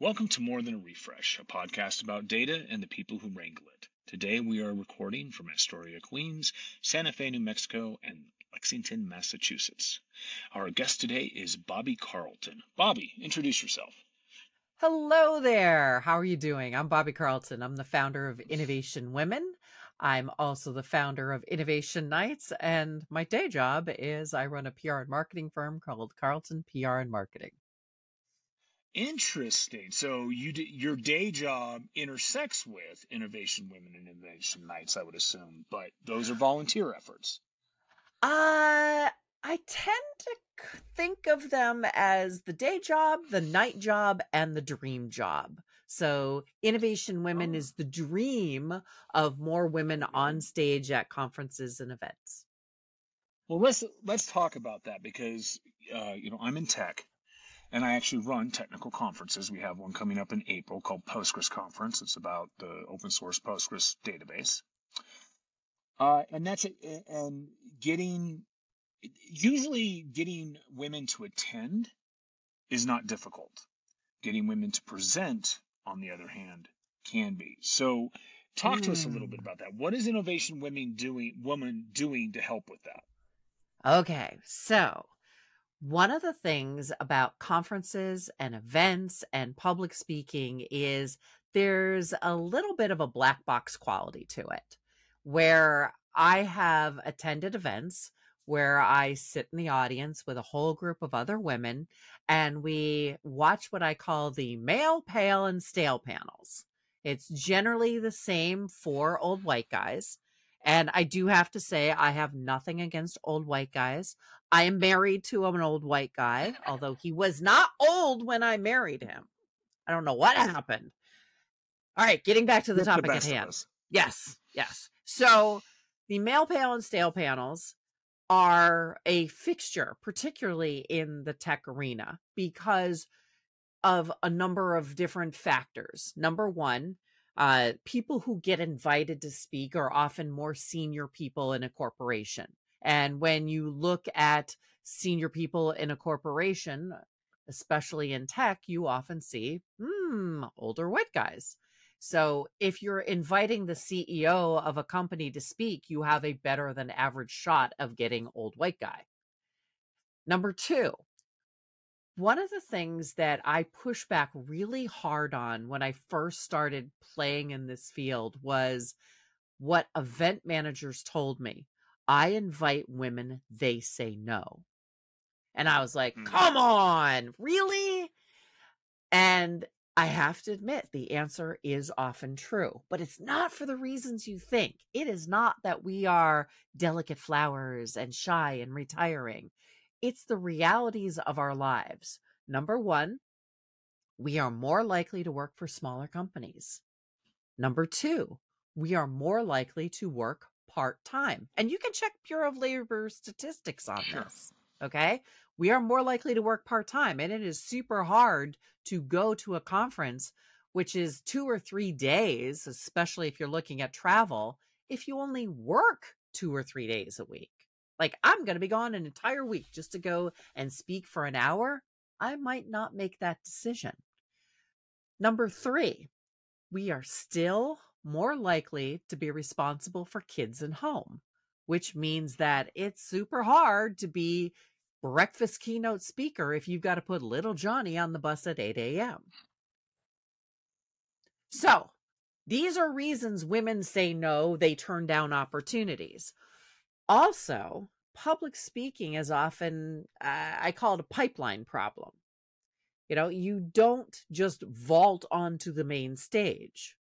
Welcome to More Than a Refresh, a podcast about data and the people who wrangle it. Today we are recording from Astoria, Queens, Santa Fe, New Mexico, and Lexington, Massachusetts. Our guest today is Bobbie Carlton. Bobbie, introduce yourself. Hello there. How are you doing? I'm Bobbie Carlton. I'm the founder of Innovation Women. I'm also the founder of Innovation Nights, and my day job is I run a PR and marketing firm called Carlton PR and Marketing. Interesting. So you d- your day job intersects with Innovation Women and Innovation Nights, I would assume, but those are volunteer efforts. Uh, I tend to think of them as the day job, the night job, and the dream job. So, Innovation Women oh. is the dream of more women on stage at conferences and events. Well, let's let's talk about that because uh, you know I'm in tech, and I actually run technical conferences. We have one coming up in April called Postgres Conference. It's about the open source Postgres database. Uh, and that's it. And getting, usually getting women to attend is not difficult. Getting women to present, on the other hand, can be. So talk mm. to us a little bit hmm. about that. What is Innovation Women doing, woman doing to help with that? Okay. So one of the things about conferences and events and public speaking is there's a little bit of a black box quality to it where I have attended events where I sit in the audience with a whole group of other women and we watch what I call the male, pale, and stale panels. It's generally the same four old white guys. And I do have to say, I have nothing against old white guys. I am married to an old white guy, although he was not old when I married him. I don't know what happened. All right, getting back to the topic the at hand. Yes, yes. So the male pale and stale panels are a fixture, particularly in the tech arena, because of a number of different factors. Number one, uh, people who get invited to speak are often more senior people in a corporation. And when you look at senior people in a corporation, especially in tech, you often see, hmm, older white guys. So if you're inviting the CEO of a company to speak, you have a better than average shot of getting old white guy. Number two, one of the things that I push back really hard on when I first started playing in this field was what event managers told me. I invite women, they say no. And I was like, mm-hmm. come on, really? And I have to admit, the answer is often true, but it's not for the reasons you think. It is not that we are delicate flowers and shy and retiring. It's the realities of our lives. Number one, we are more likely to work for smaller companies. Number two, we are more likely to work part time. And you can check Bureau of Labor statistics on this. Okay we are more likely to work part time. And it is super hard to go to a conference, which is two or three days, especially if you're looking at travel, if you only work two or three days a week. Like, I'm going to be gone an entire week just to go and speak for an hour. I might not make that decision. Number three, we are still more likely to be responsible for kids in home, which means that it's super hard to be breakfast keynote speaker if you've got to put little Johnny on the bus at 8 a.m. So, these are reasons women say no, they turn down opportunities. Also, public speaking is often, uh, I call it a pipeline problem. You know, you don't just vault onto the main stage.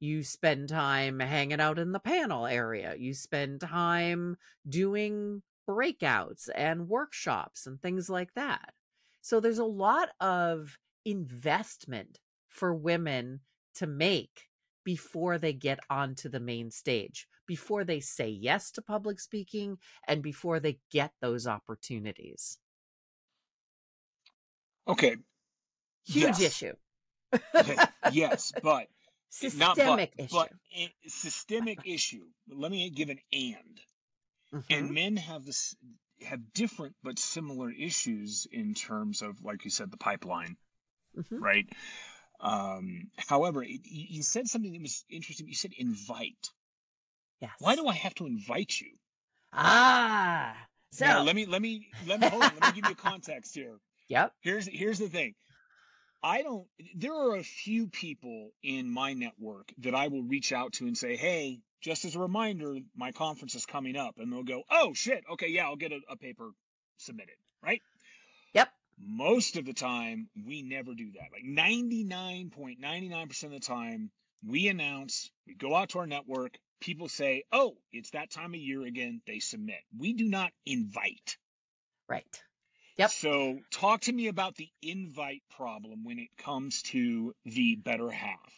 You spend time hanging out in the panel area. You spend time doing breakouts and workshops and things like that. So there's a lot of investment for women to make before they get onto the main stage, before they say yes to public speaking, and before they get those opportunities. Okay. Huge yes. issue. yes, but systemic not but, issue. But systemic issue. Let me give an and. Mm-hmm. And men have this have different but similar issues in terms of, like you said, the pipeline, mm-hmm. right? Um, however, it, you said something that was interesting. You said invite. Yes. Why do I have to invite you? Ah. So Now, let me let me let me hold on. Let me give you context here. Yep. Here's here's the thing. I don't. There are a few people in my network that I will reach out to and say, "Hey, just as a reminder, my conference is coming up," and they'll go, "Oh shit, okay, yeah, I'll get a, a paper submitted." Right? Yep. Most of the time, we never do that. Like 99.99% of the time, we announce, we go out to our network, people say, "Oh, it's that time of year again." They submit. We do not invite. Right. Yep. So, talk to me about the invite problem when it comes to the better half.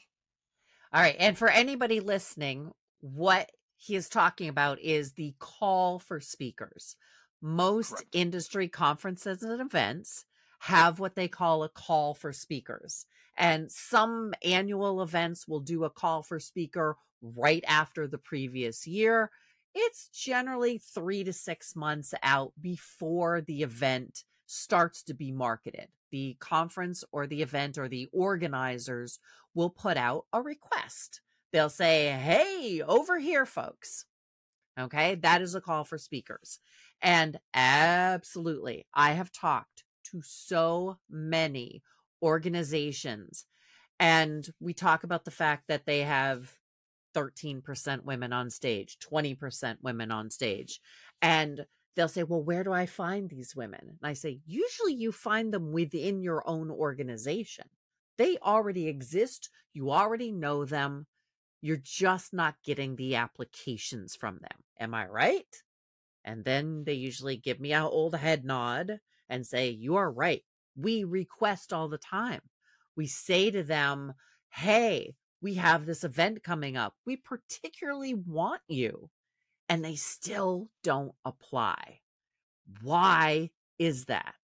All right. And for anybody listening, what he is talking about is the call for speakers. Most Correct. industry conferences and events have what they call a call for speakers. And some annual events will do a call for speaker right after the previous year. It's generally three to six months out before the event starts to be marketed. The conference or the event or the organizers will put out a request. They'll say, Hey, over here, folks. Okay. That is a call for speakers. And absolutely, I have talked to so many organizations, and we talk about the fact that they have 13% women on stage, 20% women on stage. And they'll say, Well, where do I find these women? And I say, Usually you find them within your own organization. They already exist. You already know them. You're just not getting the applications from them. Am I right? And then they usually give me a old head nod and say, You are right. We request all the time. We say to them, Hey, we have this event coming up. We particularly want you. And they still don't apply. Why is that?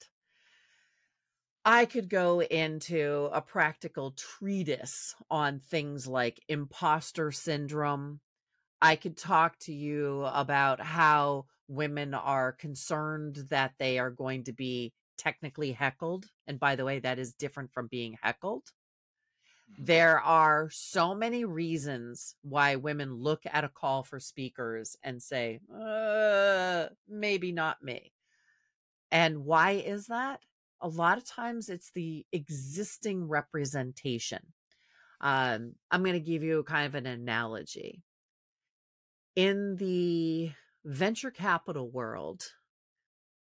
I could go into a practical treatise on things like imposter syndrome. I could talk to you about how women are concerned that they are going to be technically heckled. And by the way, that is different from being heckled. There are so many reasons why women look at a call for speakers and say, uh, maybe not me. And why is that? A lot of times it's the existing representation. Um, I'm going to give you kind of an analogy. In the venture capital world,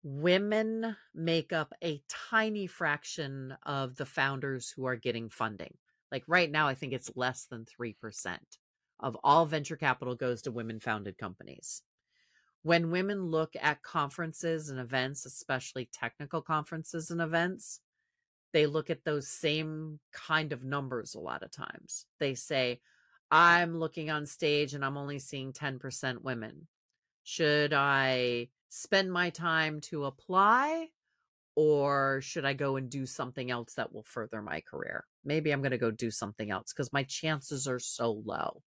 women make up a tiny fraction of the founders who are getting funding. Like right now, I think it's less than 3% of all venture capital goes to women founded companies. When women look at conferences and events, especially technical conferences and events, they look at those same kind of numbers a lot of times. They say, I'm looking on stage and I'm only seeing 10% women. Should I spend my time to apply or should I go and do something else that will further my career? Maybe I'm going to go do something else because my chances are so low.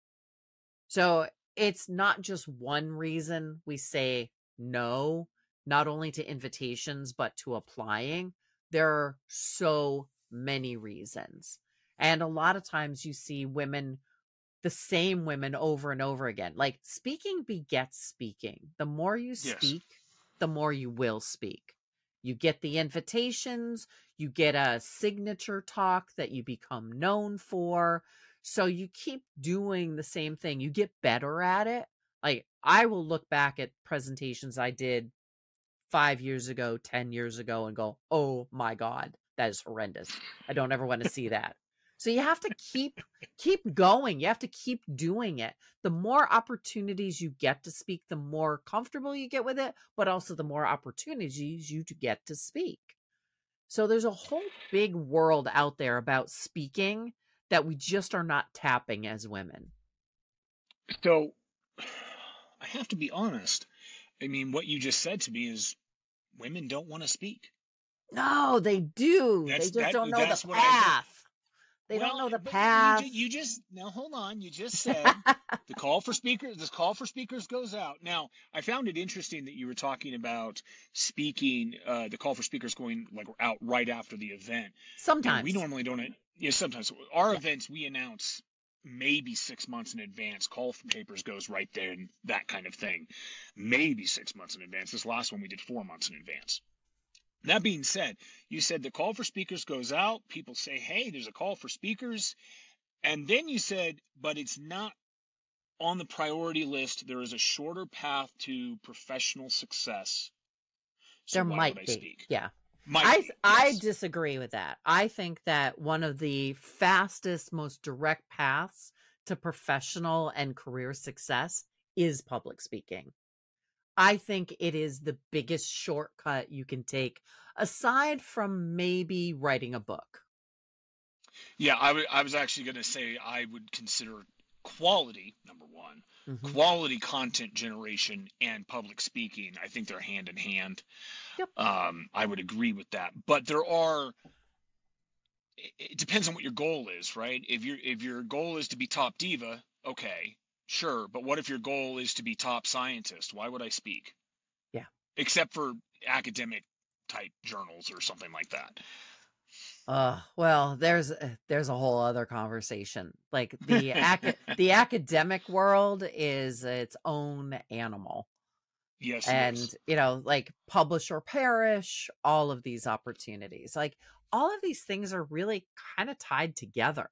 So it's not just one reason we say no, not only to invitations, but to applying. There are so many reasons. And a lot of times you see women, the same women over and over again. Like speaking begets speaking. The more you Yes. speak, the more you will speak. You get the invitations, you get a signature talk that you become known for. So you keep doing the same thing. You get better at it. Like I will look back at presentations I did five years ago, 10 years ago, and go, oh my God, that is horrendous. I don't ever want to see that. So you have to keep keep going. You have to keep doing it. The more opportunities you get to speak, the more comfortable you get with it, but also the more opportunities you to get to speak. So there's a whole big world out there about speaking that we just are not tapping as women. So, I have to be honest. I mean, what you just said to me is women don't want to speak. No, they do. That's- they just that- don't know that's the path. They Well, don't know the path. You, you just now hold on. You just said the call for speakers. This call for speakers goes out. Now, I found it interesting that you were talking about speaking. Uh, the call for speakers going like out right after the event. Sometimes. we normally don't. yeah, sometimes our yeah. events we announce maybe six months in advance. Call for papers goes right there and that kind of thing. Maybe six months in advance. This last one we did four months in advance. That being said, you said the call for speakers goes out. People say, hey, there's a call for speakers. And then you said, but it's not on the priority list. There is a shorter path to professional success. So there might be. Speak? Yeah. Might I be, I disagree with that. I think that one of the fastest, most direct paths to professional and career success is public speaking. I think it is the biggest shortcut you can take, aside from maybe writing a book. Yeah, I, w- I was actually going to say I would consider quality, number one, mm-hmm. quality content generation and public speaking. I think they're hand in hand. Yep. Um, I would agree with that. But there are, it depends on what your goal is, right? If your if your goal is to be top diva, okay, Sure, but what if your goal is to be top scientist? Why would I speak? Yeah. Except for academic type journals or something like that. Uh, well, there's uh, there's a whole other conversation. Like the ac- the academic world is its own animal. Yes. And you know, like publish or perish, all of these opportunities. Like all of these things are really kind of tied together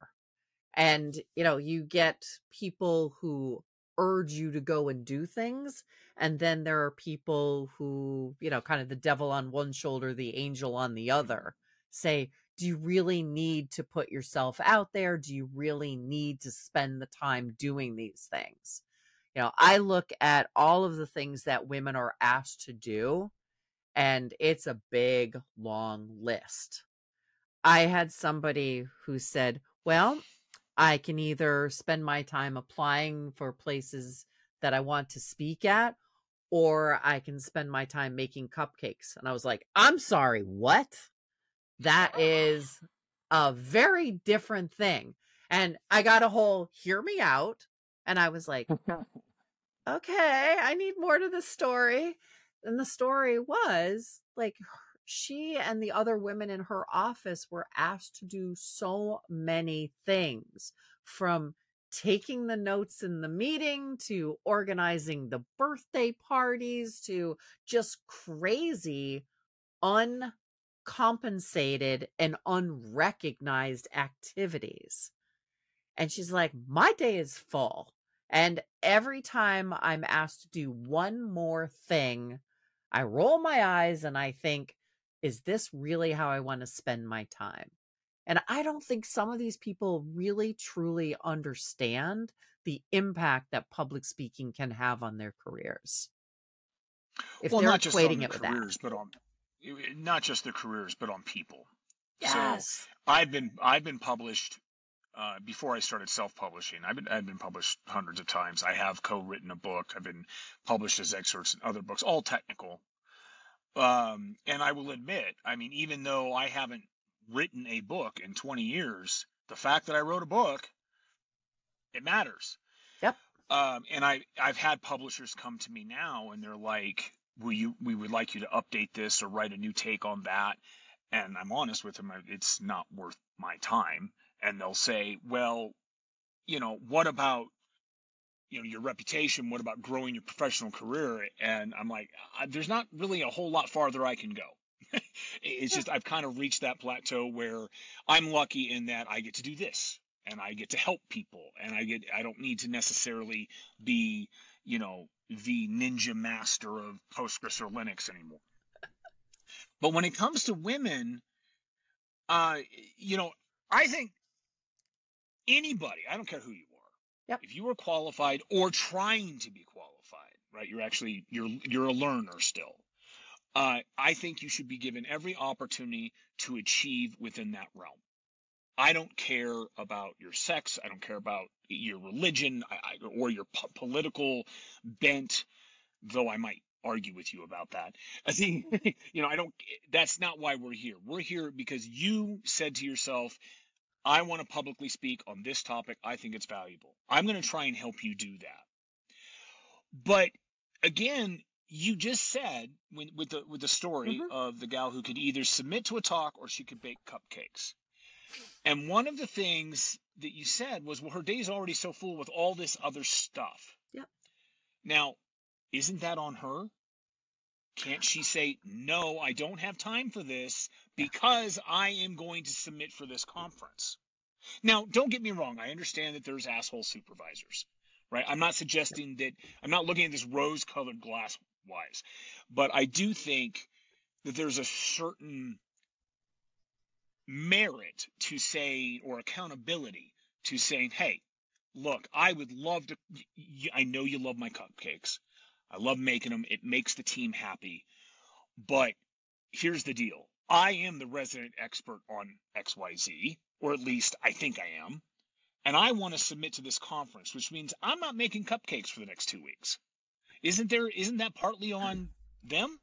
and you know you get people who urge you to go and do things and then there are people who you know kind of the devil on one shoulder the angel on the other say do you really need to put yourself out there? Do you really need to spend the time doing these things? You know i look at all of the things that women are asked to do and it's a big long list. I had somebody who said well I can either spend my time applying for places that I want to speak at, or I can spend my time making cupcakes. And I was like, I'm sorry, what? That is a very different thing. And I got a whole hear me out. And I was like, okay, I need more to the story. And the story was like she and the other women in her office were asked to do so many things from taking the notes in the meeting to organizing the birthday parties to just crazy uncompensated and unrecognized activities. And she's like, My day is full. And every time I'm asked to do one more thing, I roll my eyes and I think, is this really how I want to spend my time? And I don't think some of these people really truly understand the impact that public speaking can have on their careers. If well, not just on the careers, but on not just their careers, but on people. Yes. So I've been I've been published uh, before I started self-publishing. I've been I've been published hundreds of times. I have co-written a book. I've been published as excerpts in other books, all technical. Um, and I will admit, I mean, even though I haven't written a book in 20 years, the fact that I wrote a book, it matters. Yep. Um, and I, I've had publishers come to me now and they're like, will you, we would like you to update this or write a new take on that. And I'm honest with them, it's not worth my time. And they'll say, well, you know, what about you know your reputation what about growing your professional career? And i'm like there's not really a whole lot farther i can go. It's just i've kind of reached that plateau where i'm lucky in that i get to do this and i get to help people and i get i don't need to necessarily be you know the ninja master of postgres or linux anymore. But when it comes to women uh you know i think anybody i don't care who you are Yep. If you are qualified or trying to be qualified, right? You're actually you're you're a learner still. Uh, I think you should be given every opportunity to achieve within that realm. I don't care about your sex. I don't care about your religion or your po- political bent, though I might argue with you about that. I think, you know, I don't, that's not why we're here. We're here because you said to yourself, I want to publicly speak on this topic. I think it's valuable. I'm going to try and help you do that. But again, you just said when, with the with the story mm-hmm. of the gal who could either submit to a talk or she could bake cupcakes. And one of the things that you said was, well, her day's already so full with all this other stuff. Yep. Now, isn't that on her? Can't she say, no, I don't have time for this because I am going to submit for this conference? Now, don't get me wrong. I understand that there's asshole supervisors, right? I'm not suggesting that, I'm not looking at this rose colored glass wise, but I do think that there's a certain merit to say, or accountability to saying, hey, look, I would love to, I know you love my cupcakes. I love making them. It makes the team happy. But here's the deal. I am the resident expert on XYZ, or at least I think I am. And I want to submit to this conference, which means I'm not making cupcakes for the next two weeks. Isn't there isn't that partly on them?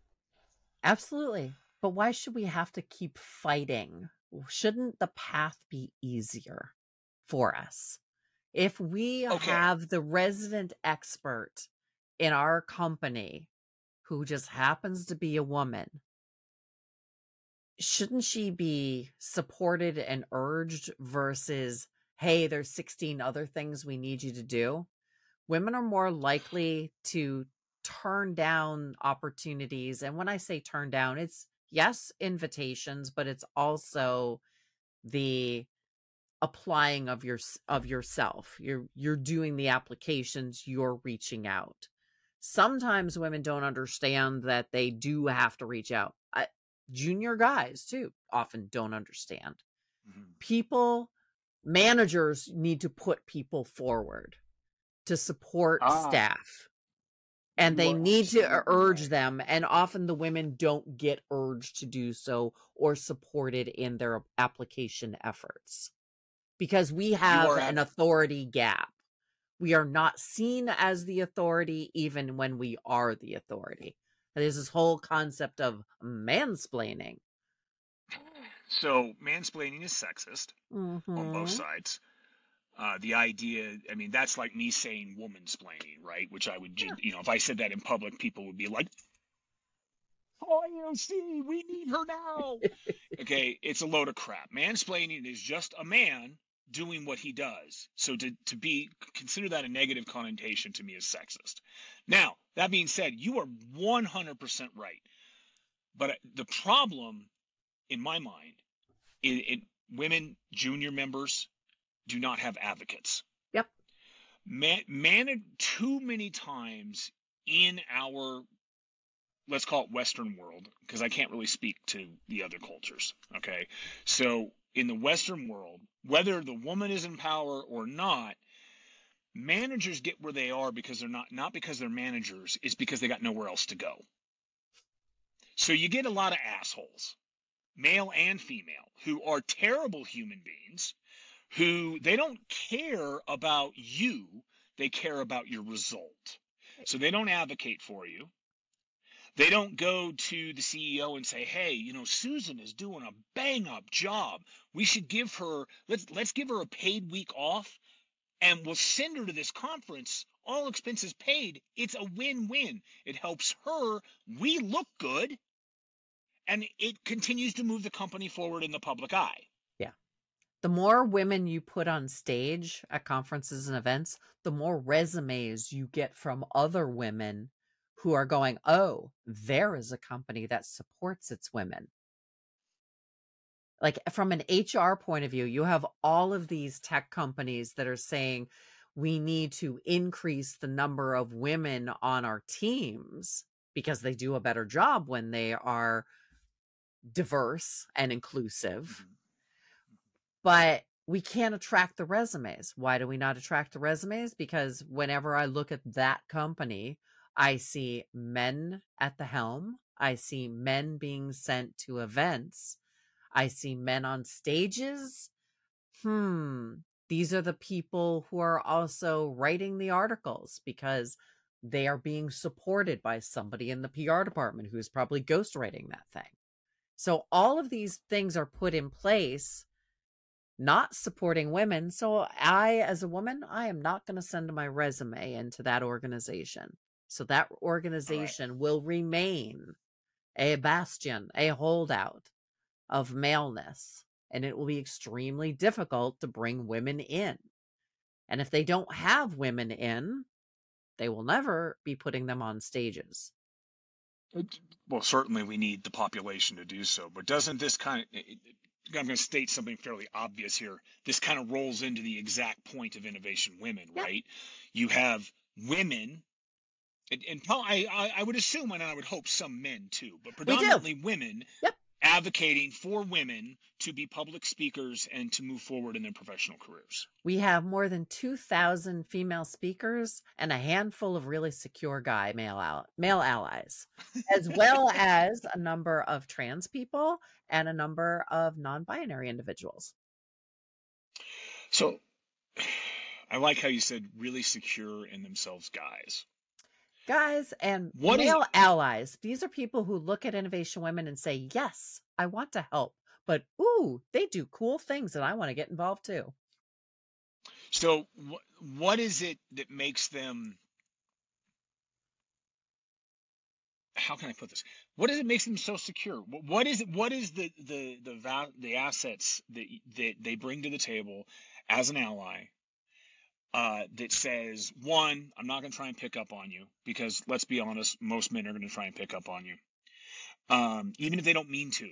Absolutely. But why should we have to keep fighting? Shouldn't the path be easier for us? If we Okay. have the resident expert in our company who just happens to be a woman, shouldn't she be supported and urged versus, hey, there's 16 other things we need you to do? Women are more likely to turn down opportunities. And when I say turn down, it's yes, invitations, but it's also the applying of your of yourself. You're you're doing the applications, you're reaching out. Sometimes women don't understand that they do have to reach out. I, junior guys too often don't understand. Mhm. People managers need to put people forward to support Ah. staff. And You they need to urge them and often the women don't get urged to do so or supported in their application efforts because we have an authority gap. We are not seen as the authority even when we are the authority. There's this whole concept of mansplaining. So mansplaining is sexist on both Mhm. sides. Uh, the idea, I mean, that's like me saying womansplaining, right? Which I would, ju- you know, if I said that in public, people would be like, "Oh, IOC, we need her now." okay, it's a load of crap. Mansplaining is just a man doing what he does. So to to be consider that a negative connotation to me is sexist. Now that being said, you are 100% right. But the problem, in my mind, in, in women junior members do not have advocates. Yep. Man, man, too many times in our let's call it Western world, because I can't really speak to the other cultures. Okay. So in the Western world, whether the woman is in power or not, managers get where they are because they're not not because they're managers, it's because they got nowhere else to go. So you get a lot of assholes, male and female, who are terrible human beings, who they don't care about you, they care about your result. So they don't advocate for you. They don't go to the CEO and say, "Hey, you know, Susan is doing a bang up job. We should give her let's let's give her a paid week off and we'll send her to this conference, all expenses paid. It's a win-win. It helps her, we look good, and it continues to move the company forward in the public eye." Yeah, the more women you put on stage at conferences and events, the more resumes you get from other women who are going, oh, there is a company that supports its women. Like from an HR point of view, you have all of these tech companies that are saying we need to increase the number of women on our teams because they do a better job when they are diverse and inclusive mm-hmm. but we can't attract the resumes. Why do we not attract the resumes? Because whenever I look at that company, I see men at the helm. I see men being sent to events. I see men on stages. Hmm. These are the people who are also writing the articles because they are being supported by somebody in the PR department who's probably ghostwriting that thing. So all of these things are put in place not supporting women. So I, as a woman, I am not going to send my resume into that organization. So that organization will remain a bastion, a holdout of maleness and it will be extremely difficult to bring women in. And if they don't have women in, they will never be putting them on stages. Uh, well, certainly we need the population to do so, but doesn't this kind of, I'm going to state something fairly obvious here. This kind of rolls into the exact point of innovation women, Yeah. right? You have women, and, and pro- I, I, would assume, and I would hope some men too, but predominantly women Yep. advocating for women to be public speakers and to move forward in their professional careers. We have more than 2,000 female speakers and a handful of really secure guy male, al- male allies, as well as a number of trans people and a number of non binary individuals. So I like how you said really secure in themselves guys. Guys and What is- male allies. These are people who look at Innovation Women and say, Yes, I want to help, but ooh, they do cool things and I want to get involved too. So wh- what is it that makes them how can I put this? What is it makes them so secure? What is it? What is the the the the assets that that they bring to the table as an ally uh, that says one, I'm not going to try and pick up on you because let's be honest, most men are going to try and pick up on you, um, even if they don't mean to,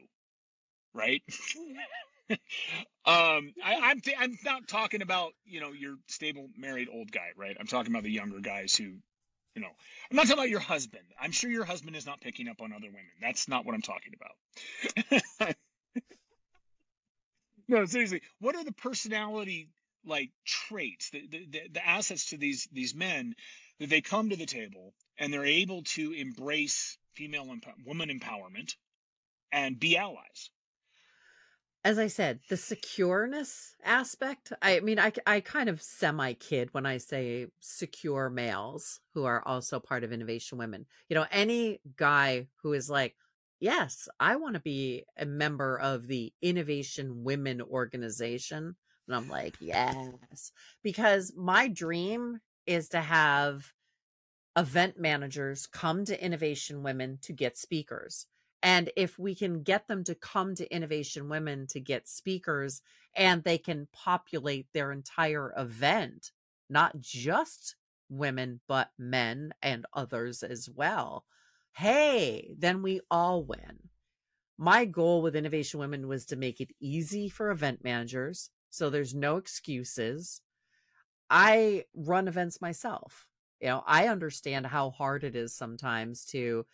right? um, I, I'm th- I'm not talking about you know your stable married old guy, right? I'm talking about the younger guys who, you know, I'm not talking about your husband. I'm sure your husband is not picking up on other women. That's not what I'm talking about. no, seriously, what are the personality like traits, the, the the assets to these these men that they come to the table and they're able to embrace female empo- woman empowerment and be allies? as I said, the secureness aspect. I mean, I, I kind of semi kid when I say secure males who are also part of Innovation Women. You know, any guy who is like, yes, I want to be a member of the Innovation Women organization. And I'm like, yes, because my dream is to have event managers come to Innovation Women to get speakers. And if we can get them to come to Innovation Women to get speakers and they can populate their entire event, not just women, but men and others as well, hey, then we all win. My goal with Innovation Women was to make it easy for event managers. So there's no excuses. I run events myself. You know, I understand how hard it is sometimes to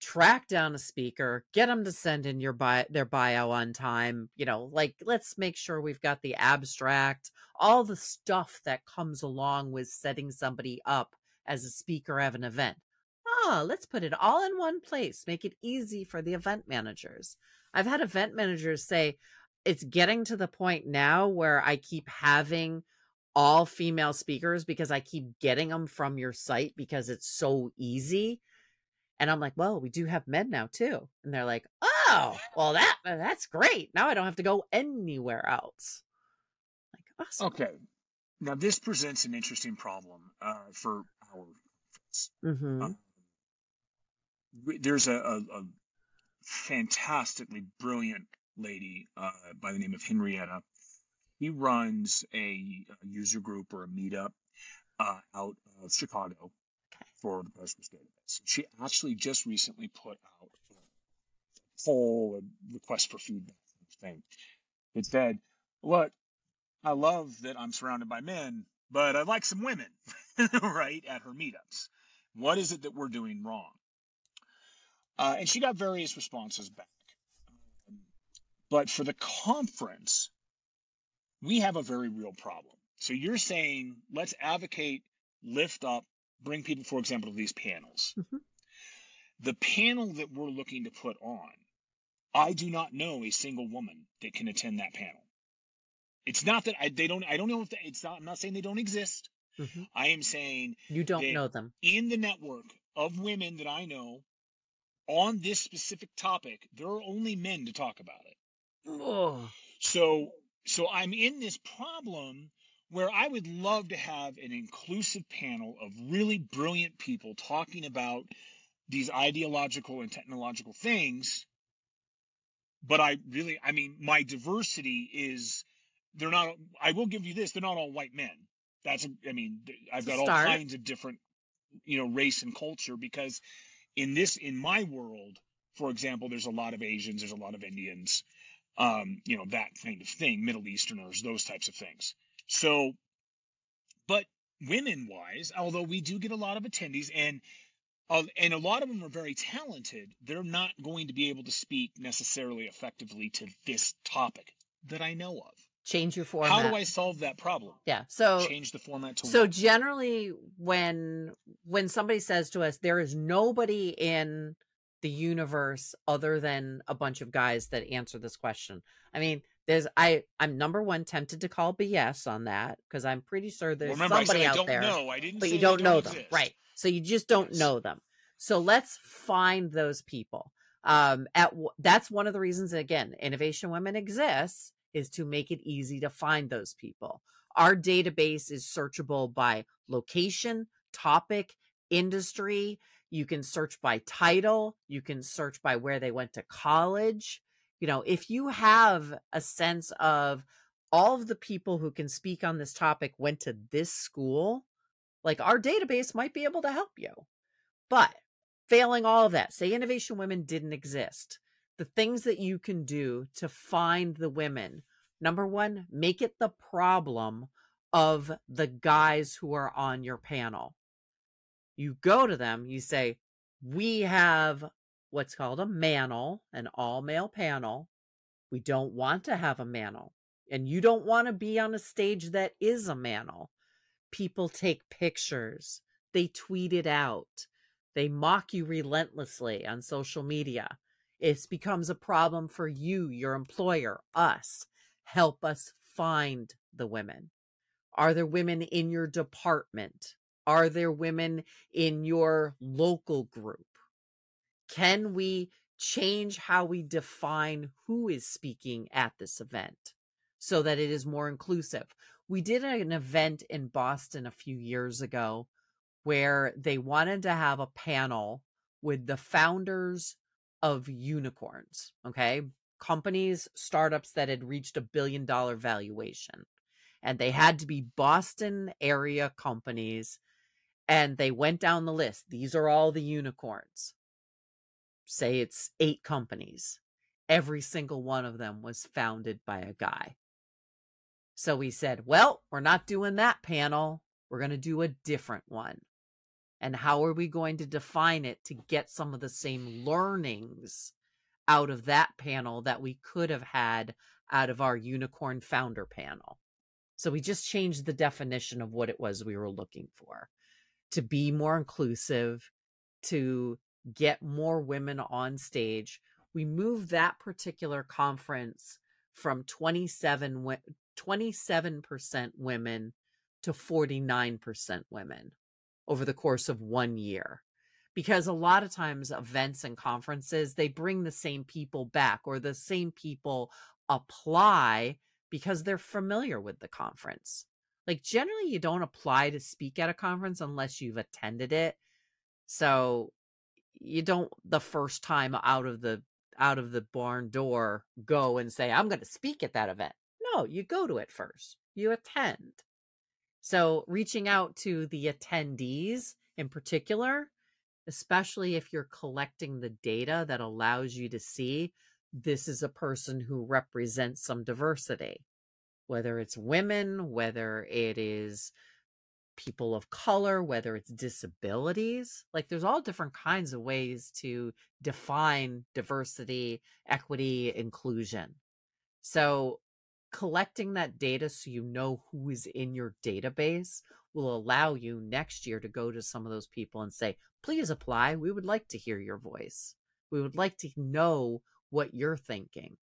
track down a speaker, get them to send in your bio, their bio on time. You know, like let's make sure we've got the abstract, all the stuff that comes along with setting somebody up as a speaker of an event. Ah, let's put it all in one place. Make it easy for the event managers. I've had event managers say it's getting to the point now where I keep having all female speakers because I keep getting them from your site because it's so easy. And I'm like, well, we do have men now too. And they're like, oh, well, that uh, that's great. Now I don't have to go anywhere else. Like, awesome. Okay. Now this presents an interesting problem uh, for our conference. hmm Uh, there's a, a, a fantastically brilliant lady uh, by the name of Henrietta. He runs a, a user group or a meetup uh, out of Chicago Okay. for the Postgres database. She actually just recently put out a poll, a request for feedback thing. It said, "Look, I love that I'm surrounded by men, but I'd like some women, right, at her meetups. What is it that we're doing wrong? Uh, and she got various responses back. But for the conference, we have a very real problem. So you're saying, let's advocate, lift up, bring people, for example, to these panels. Mhm. The panel that we're looking to put on, I do not know a single woman that can attend that panel. It's not that I, they don't, I don't know if they, it's not, I'm not saying they don't exist. hmm I am saying You don't know them. in the network of women that I know on this specific topic, there are only men to talk about it. Oh, So so I'm in this problem where I would love to have an inclusive panel of really brilliant people talking about these ideological and technological things but I really, I mean, my diversity is they're not. I will give you this: they're not all white men. That's, I mean, I've got all kinds of different, you know, race and culture because in this, in my world, for example, there's a lot of Asians, there's a lot of Indians, um, you know, that kind of thing, Middle Easterners, those types of things. So, but women wise, although we do get a lot of attendees and uh, and a lot of them are very talented, they're not going to be able to speak necessarily effectively to this topic that I know of. Change your format. How do I solve that problem? Yeah. So change the format to So generally when when somebody says to us there is nobody in the universe other than a bunch of guys that answer this question. I mean, there's I I'm number one tempted to call BS on that because I'm pretty sure there's well, remember, somebody out there. Know. I didn't but you don't, don't know exist. them, right? So you just don't yes. know them. So let's find those people. Um, at that's one of the reasons again, Innovation Women exists is to make it easy to find those people. Our database is searchable by location, topic, industry. You can search by title. You can search by where they went to college. You know, if you have a sense of all of the people who can speak on this topic went to this school, like our database might be able to help you. But failing all of that, say Innovation Women didn't exist, the things that you can do to find the women. Number one, make it the problem of the guys who are on your panel. You go to them, you say, We have what's called a manel, an all male panel. We don't want to have a manel. And you don't want to be on a stage that is a manel. People take pictures, they tweet it out, they mock you relentlessly on social media. It becomes a problem for you, your employer, us. Help us find the women. Are there women in your department? Are there women in your local group? Can we change how we define who is speaking at this event so that it is more inclusive? We did an event in Boston a few years ago where they wanted to have a panel with the founders of unicorns, okay? Companies, startups that had reached a billion dollar valuation. And they had to be Boston area companies. And they went down the list. These are all the unicorns. Say it's eight companies. Every single one of them was founded by a guy. So we said, well, we're not doing that panel. We're going to do a different one. And how are we going to define it to get some of the same learnings out of that panel that we could have had out of our unicorn founder panel? So we just changed the definition of what it was we were looking for to be more inclusive, to get more women on stage. We moved that particular conference from 27 27% women to 49% women over the course of one year because a lot of times events and conferences they bring the same people back or the same people apply because they're familiar with the conference like generally you don't apply to speak at a conference unless you've attended it. So you don't the first time out of the out of the barn door go and say i'm going to speak at that event. No you go to it first. You attend. So, reaching out to the attendees in particular, especially if you're collecting the data that allows you to see this is a person who represents some diversity, whether it's women, whether it is people of color, whether it's disabilities. Like there's all different kinds of ways to define diversity, equity, inclusion. So collecting that data so you know who is in your database will allow you next year to go to some of those people and say, please apply. We would like to hear your voice. We would like to know what you're thinking.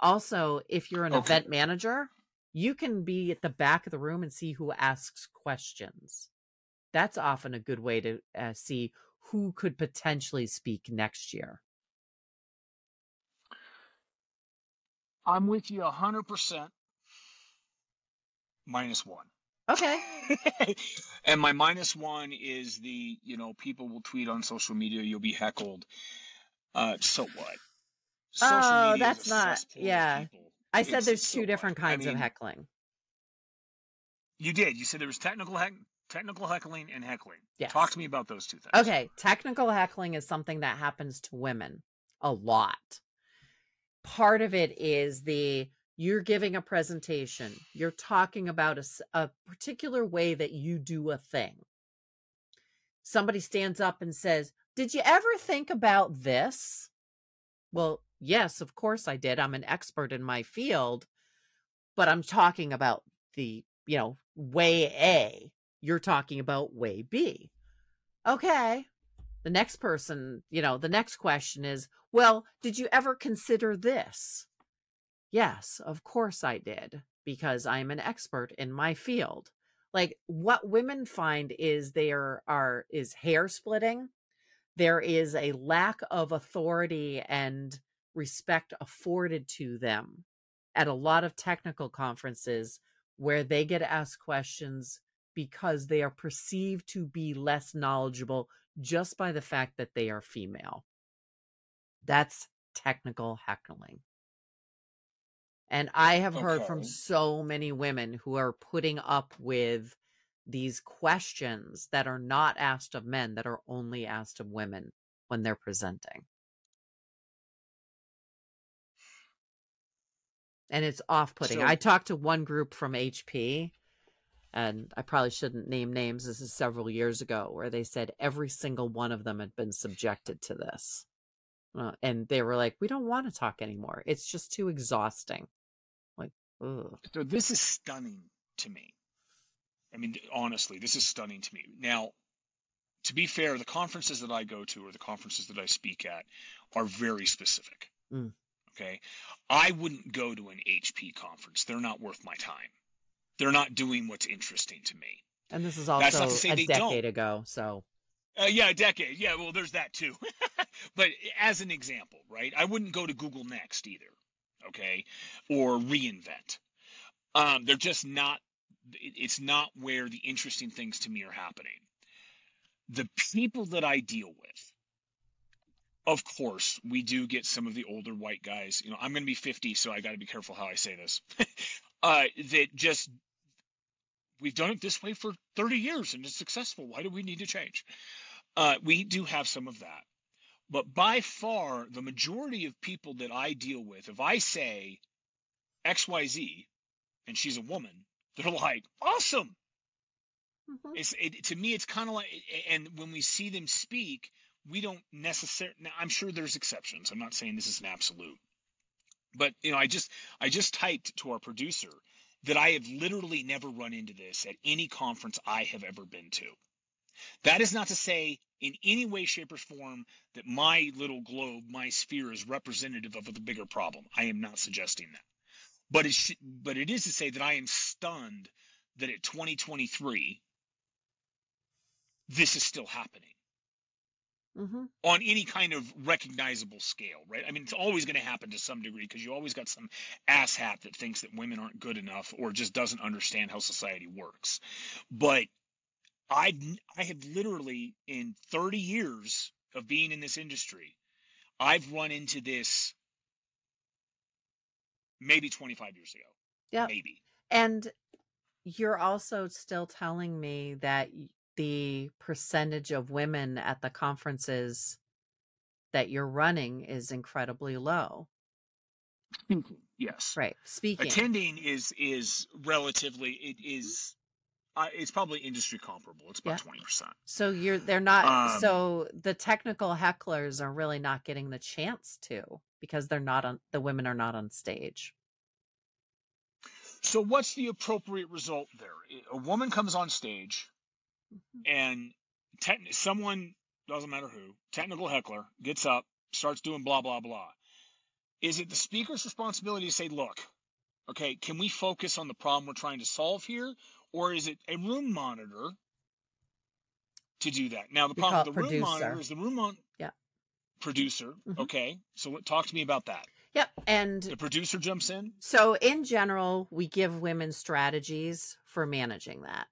Also, if you're an okay. event manager, you can be at the back of the room and see who asks questions. That's often a good way to uh, see who could potentially speak next year. I'm with you 100% minus one. Okay. and my minus one is the, you know, people will tweet on social media, you'll be heckled. Uh, so what? social Oh, that's not. Yeah. people. I said It's there's two different I kinds of heckling. you did. You said there was technical heck, technical heckling and heckling. Yes. Talk to me about those two things. Okay. Technical heckling is something that happens to women a lot. Part of it is the you're giving a presentation, you're talking about a particular way that you do a thing. Somebody stands up and says, Did you ever think about this? Well, yes, of course I did. I'm an expert in my field, but I'm talking about the, you know, way A. You're talking about way B. Okay. The next person, you know, the next question is, well, did you ever consider this? Yes, of course I did, because I'm an expert in my field. Like what women find is there are is hair splitting. There is a lack of authority and respect afforded to them at a lot of technical conferences where they get asked questions because they are perceived to be less knowledgeable just by the fact that they are female. That's technical heckling. And I have heard from so many women who are putting up with these questions that are not asked of men, that are only asked of women when they're presenting. And it's off putting. I talked to one group from HP, and I probably shouldn't name names. This is several years ago, where they said every single one of them had been subjected to this. Uh, and they were like, we don't want to talk anymore. It's just too exhausting. Like, ugh. so this is stunning to me. I mean, honestly, this is stunning to me. Now, to be fair, the conferences that I go to or the conferences that I speak at are very specific. Mm. Okay. I wouldn't go to an HP conference. They're not worth my time. They're not doing what's interesting to me. And this is That's not to also a they don't. decade ago. So, Uh, yeah, a decade. Yeah, well, there's that too. but as an example, right? I wouldn't go to Google Next either, okay, or reInvent. Um, they're just not. It's not where the interesting things to me are happening. The people that I deal with, of course, we do get some of the older white guys. You know, I'm going to be 50, so I got to be careful how I say this. uh, that just we've done it this way for 30 years and it's successful. Why do we need to change? Uh, we do have some of that. But by far, the majority of people that I deal with, if I say XYZ and she's a woman, they're like, awesome. Mhm. It's it, to me, it's kind of like, and when we see them speak, we don't necessarily. I'm sure there's exceptions. I'm not saying this is an absolute, but you know, I just I just typed to our producer that I have literally never run into this at any conference I have ever been to. That is not to say in any way, shape, or form that my little globe, my sphere, is representative of the bigger problem. I am not suggesting that. But it sh- but it is to say that I am stunned that at 2023 this is still happening Mhm. on any kind of recognizable scale, right? I mean, it's always going to happen to some degree because you always got some asshat that thinks that women aren't good enough or just doesn't understand how society works. But I I have literally in 30 years of being in this industry, I've run into this maybe 25 years ago, Yeah. maybe. And you're also still telling me that the percentage of women at the conferences that you're running is incredibly low. Yes. Right. Speaking. Attending is is relatively it is uh, it's probably industry comparable. It's about Yeah. 20%. So you're they're not Um, so the technical hecklers are really not getting the chance to because they're not on the women are not on stage. So what's the appropriate result there? A woman comes on stage Mhm. and techn someone doesn't matter who, technical heckler gets up, starts doing blah blah blah. Is it the speaker's responsibility to say, "Look, okay, can we focus on the problem we're trying to solve here?" Or is it a room monitor to do that? Now the We problem with it the room monitor is the room on Yeah. producer. Mhm. Okay, so talk to me about that. Yep. And The producer jumps in. So, in general, we give women strategies for managing that.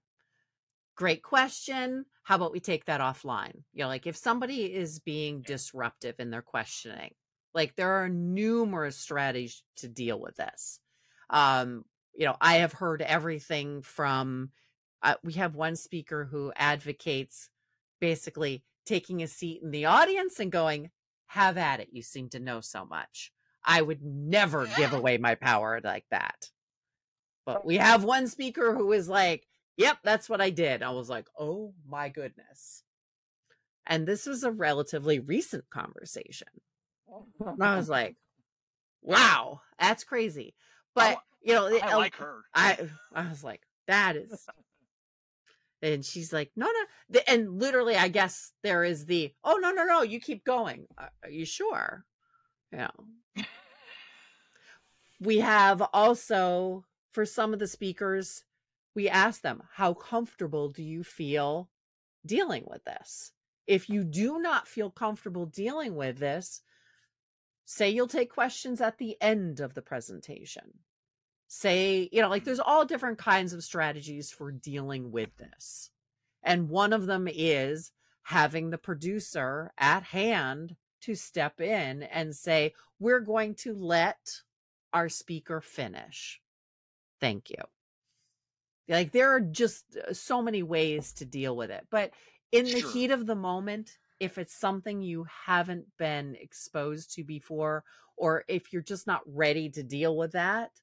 Great question. How about we take that offline? You know, like if somebody is being disruptive in their questioning, Like there are numerous strategies to deal with this. Um, you know, I have heard everything from uh, we have one speaker who advocates basically taking a seat in the audience and going, "Have at it. You seem to know so much." I would never give away my power like that. But we have one speaker who is like, "Yep, that's what I did." I was like, "Oh my goodness." And this was a relatively recent conversation. And I was like, wow, that's crazy. But, you know, I like her. I I was like, that is and she's like, no, no. And literally, I guess there is the, oh, no, no, no, you keep going. "Uh, Are you sure? Yeah. we have also, for some of the speakers, we ask them, how comfortable do you feel dealing with this? If you do not feel comfortable dealing with this, say you'll take questions at the end of the presentation. Say, you know, like there's all different kinds of strategies for dealing with this. And one of them is having the producer at hand to step in and say, we're going to let our speaker finish. Thank you. Like there are just uh, so many ways to deal with it. But in the Sure. heat of the moment, if it's something you haven't been exposed to before, or if you're just not ready to deal with that,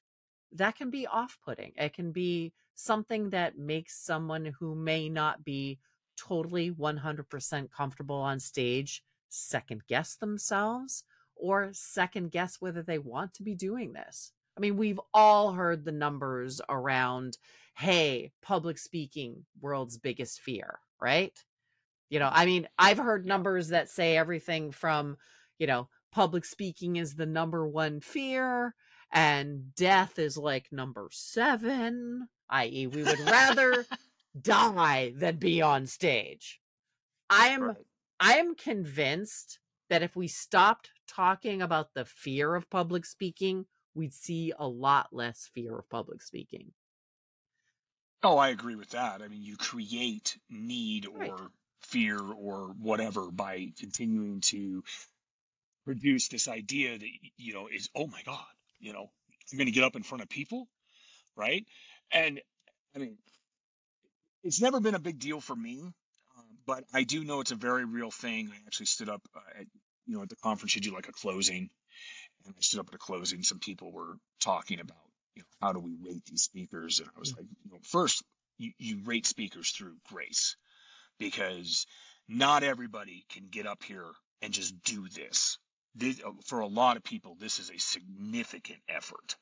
that can be off putting. It can be something that makes someone who may not be totally 100% comfortable on stage second guess themselves or second guess whether they want to be doing this. I mean, we've all heard the numbers around, hey, public speaking, world's biggest fear, right? You know, I mean, I've heard numbers that say everything from, you know, public speaking is the number one fear and death is like number seven, i.e., we would rather die than be on stage. I'm Right. I am convinced that if we stopped talking about the fear of public speaking, we'd see a lot less fear of public speaking. Oh, I agree with that. I mean, you create need Right. or fear or whatever by continuing to produce this idea that you know is oh my god, you know, I'm going to get up in front of people, right? And I mean, it's never been a big deal for me, um, but I do know it's a very real thing. I actually stood up uh, at you know at the conference. You do like a closing, and I stood up at a closing. Some people were talking about you know how do we rate these speakers, and I was Mm. like, you know, first you, you rate speakers through grace because not everybody can get up here and just do this. this uh, for a lot of people, this is a significant effort.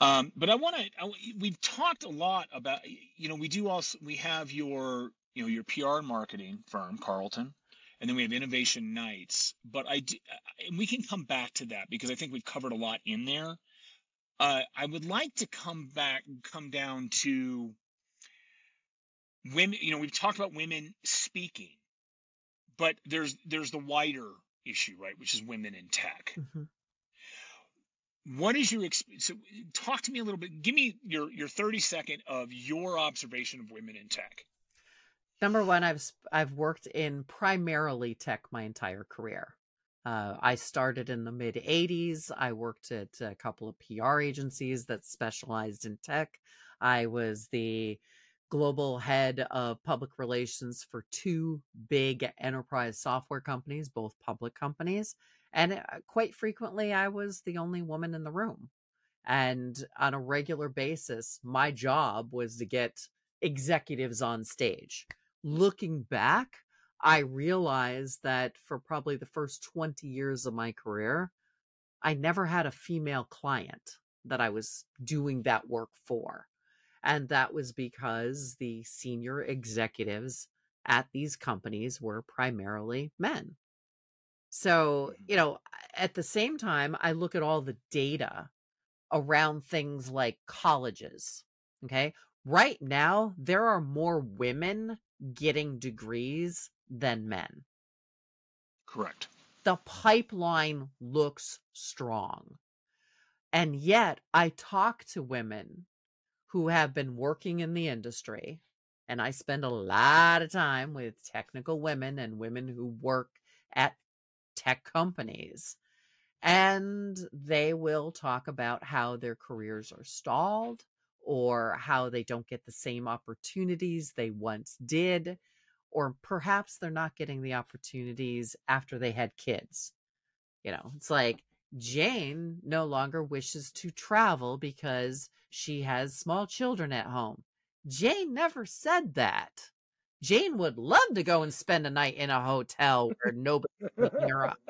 Um, but I want to. We've talked a lot about. You know, we do also. We have your. You know, your PR and marketing firm, Carlton, and then we have Innovation Nights. But I do, and we can come back to that because I think we've covered a lot in there. Uh, I would like to come back, come down to women. You know, we've talked about women speaking, but there's there's the wider issue, right, which is women in tech. Mhm. What is your experience? So talk to me a little bit. Give me your your 30 second of your observation of women in tech. Number one, I've I've worked in primarily tech my entire career. Uh, I started in the mid '80s. I worked at a couple of PR agencies that specialized in tech. I was the global head of public relations for two big enterprise software companies, both public companies. And uh, quite frequently, I was the only woman in the room. And on a regular basis, my job was to get executives on stage. Looking back, I realized that for probably the first 20 years of my career, I never had a female client that I was doing that work for. And that was because the senior executives at these companies were primarily men. So, Mhm. you know, at the same time, I look at all the data around things like colleges. Okay. Right now, there are more women getting degrees than men. Correct. The pipeline looks strong. And yet, I talk to women who have been working in the industry, and I spend a lot of time with technical women and women who work at tech companies. And they will talk about how their careers are stalled or how they don't get the same opportunities they once did, or perhaps they're not getting the opportunities after they had kids. You know, it's like Jane no longer wishes to travel because she has small children at home. Jane never said that. Jane would love to go and spend a night in a hotel where nobody's picking her up.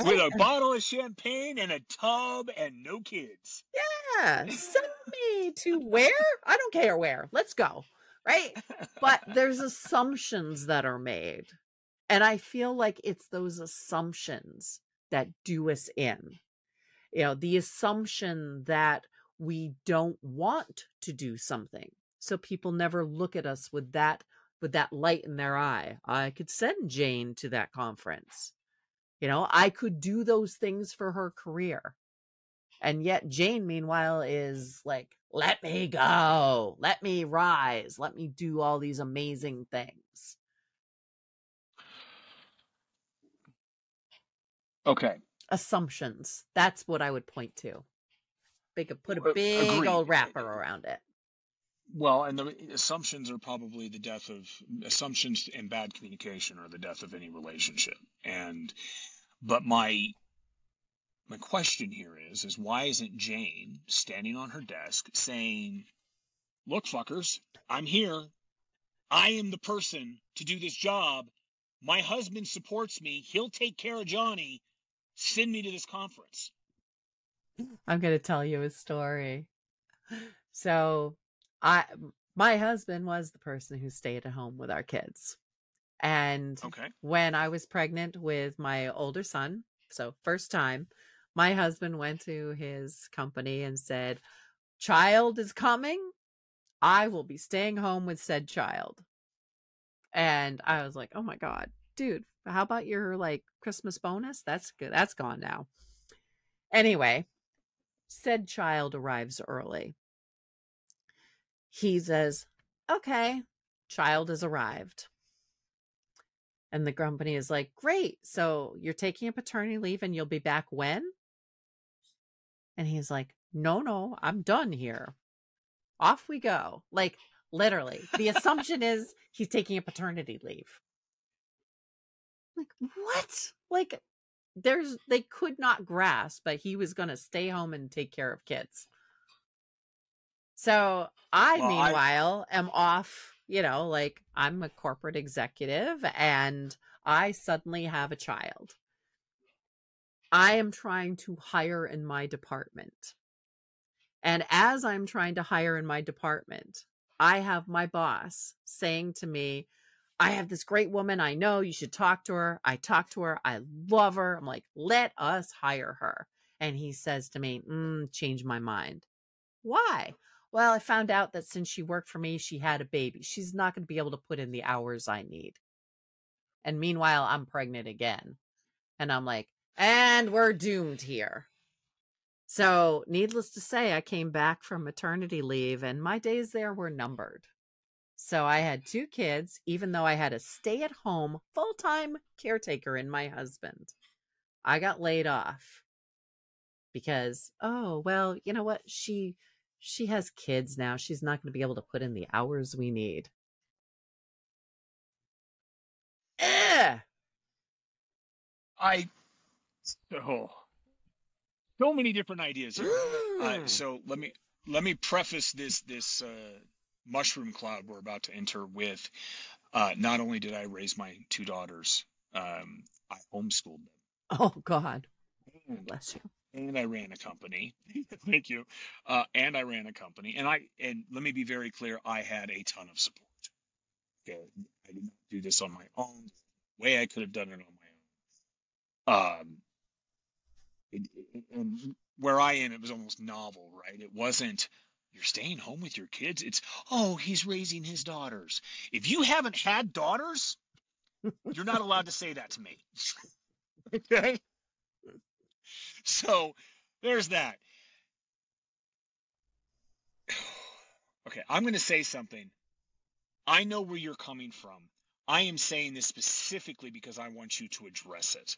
With a bottle of champagne and a tub and no kids. Yeah, send me to where? I don't care where. Let's go. Right? But there's assumptions that are made. And I feel like it's those assumptions that do us in. You know, the assumption that we don't want to do something. So people never look at us with that with that light in their eye. I could send Jane to that conference. You know, I could do those things for her career. And yet Jane meanwhile is like, "Let me go. Let me rise. Let me do all these amazing things." Okay. Assumptions. That's what I would point to. They could put a big agreed. old wrapper around it. Well, and the assumptions are probably the death of assumptions and bad communication are the death of any relationship. And but my my question here is is why isn't Jane standing on her desk saying, "Look, fuckers, I'm here. I am the person to do this job. My husband supports me. He'll take care of Johnny. Send me to this conference." I'm going to tell you a story. So, I my husband was the person who stayed at home with our kids. And Okay. when I was pregnant with my older son, so first time, my husband went to his company and said, "Child is coming. I will be staying home with said child." And I was like, "Oh my god, dude, how about your like Christmas bonus? That's good. That's gone now." Anyway, said child arrives early. He says, Okay, child has arrived. And the company is like, Great. So you're taking a paternity leave and you'll be back when? And he's like, No, no, I'm done here. Off we go. Like, literally. The assumption is he's taking a paternity leave. Like, what? Like, there's they could not grasp that he was going to stay home and take care of kids. So I, Well, I- meanwhile, am off. You know, like I'm a corporate executive, and I suddenly have a child. I am trying to hire in my department, and as I'm trying to hire in my department, I have my boss saying to me, I have this great woman I know. You should talk to her. I talk to her. I love her. I'm like, let us hire her. And he says to me, mm, change my mind. Why? Well, I found out that since she worked for me, she had a baby. She's not going to be able to put in the hours I need. And meanwhile, I'm pregnant again. And I'm like, and we're doomed here. So, needless to say, I came back from maternity leave and my days there were numbered. So I had two kids, even though I had a stay at home full time caretaker in my husband. I got laid off because, oh, well, you know what? She she has kids now. She's not going to be able to put in the hours we need. Eh. I oh, so many different ideas here. Uh, Mm. so let me let me preface this this uh, mushroom cloud we're about to enter with. Uh, not only did I raise my two daughters, um, I homeschooled them, Oh God, and, bless you. and I ran a company. Thank you. Uh, and I ran a company, and I and let me be very clear. I had a ton of support. Okay, I did not do this on my own. Way I could have done it on my own. Um, it, and where I am, it was almost novel, right? It wasn't you're staying home with your kids. It's oh, he's raising his daughters. If you haven't had daughters, you're not allowed to say that to me. okay. So there's that. Okay, I'm going to say something. I know where you're coming from. I am saying this specifically because I want you to address it.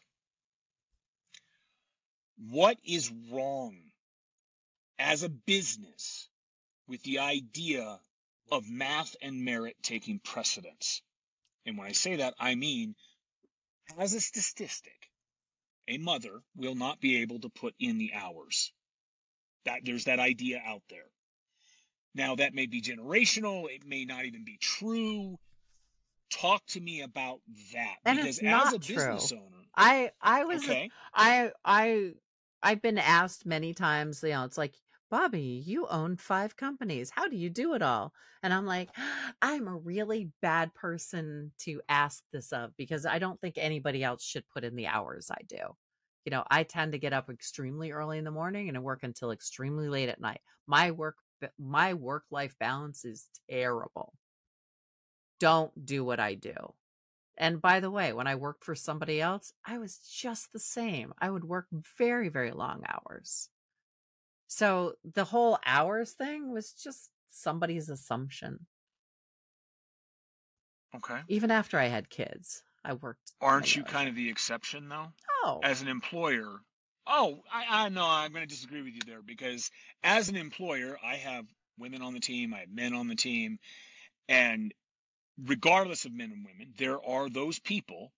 What is wrong as a business with the idea of math and merit taking precedence? And when I say that, I mean, as a statistic, a mother will not be able to put in the hours. That there's that idea out there. Now that may be generational, it may not even be true. Talk to me about that And because as a business true. owner, I I was okay, I I I've been asked many times, you know, it's like, Bobbie, you own five companies. How do you do it all? And I'm like, I'm a really bad person to ask this of because I don't think anybody else should put in the hours I do. You know, I tend to get up extremely early in the morning and I work until extremely late at night. My work my work life balance is terrible. Don't do what I do. And by the way, when I worked for somebody else, I was just the same. I would work very, very long hours. So the whole hours thing was just somebody's assumption. okay. Even after I had kids, I worked. Aren't you hours. kind of the exception though? No. As an employer, oh, I, I know I'm going to disagree with you there because as an employer, I have women on the team, I have men on the team, and regardless of men and women, there are those people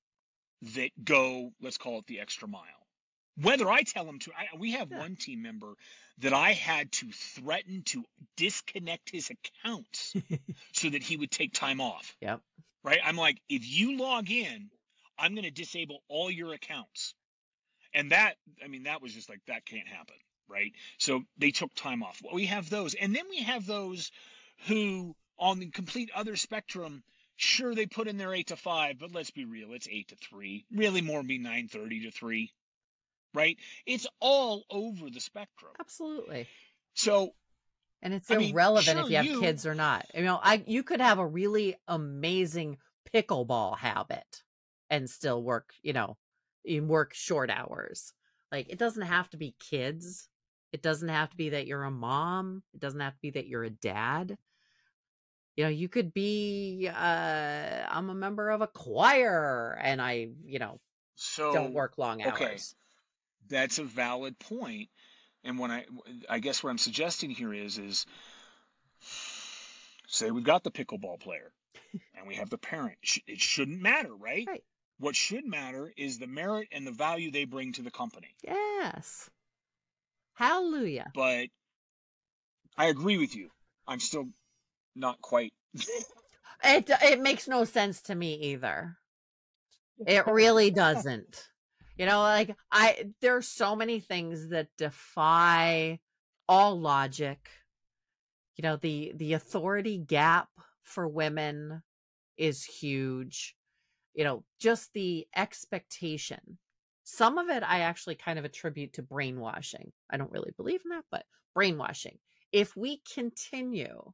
that go, let's call it the extra mile. Whether I tell them to, I, we have Yeah. one team member that I had to threaten to disconnect his accounts so that he would take time off. Yep. Right? I'm like, if you log in, I'm going to disable all your accounts. And that, I mean, that was just like, that can't happen. Right? So they took time off. Well, we have those. And then we have those who, on the complete other spectrum, sure, they put in their eight to five, but let's be real, it's eight to three. Really more be 9.30 to three. Right? It's all over the spectrum. Absolutely. So And it's I mean, irrelevant sure, if you have you- kids or not. You know, I you could have a really amazing pickleball habit and still work, you know, you work short hours. Like it doesn't have to be kids. It doesn't have to be that you're a mom. It doesn't have to be that you're a dad. You know, you could be uh I'm a member of a choir and I, you know, so don't work long hours okay. that's a valid point. point and when i i guess what i'm suggesting here is is say we've got the pickleball player and we have the parent it shouldn't matter right Right. what should matter is the merit and the value they bring to the company Yes. Hallelujah. but i agree with you i'm still not quite It it makes no sense to me either. It really doesn't. You know, like I there are so many things that defy all logic. You know, the the authority gap for women is huge. You know, just the expectation. Some of it I actually kind of attribute to brainwashing. I don't really believe in that, but brainwashing. If we continue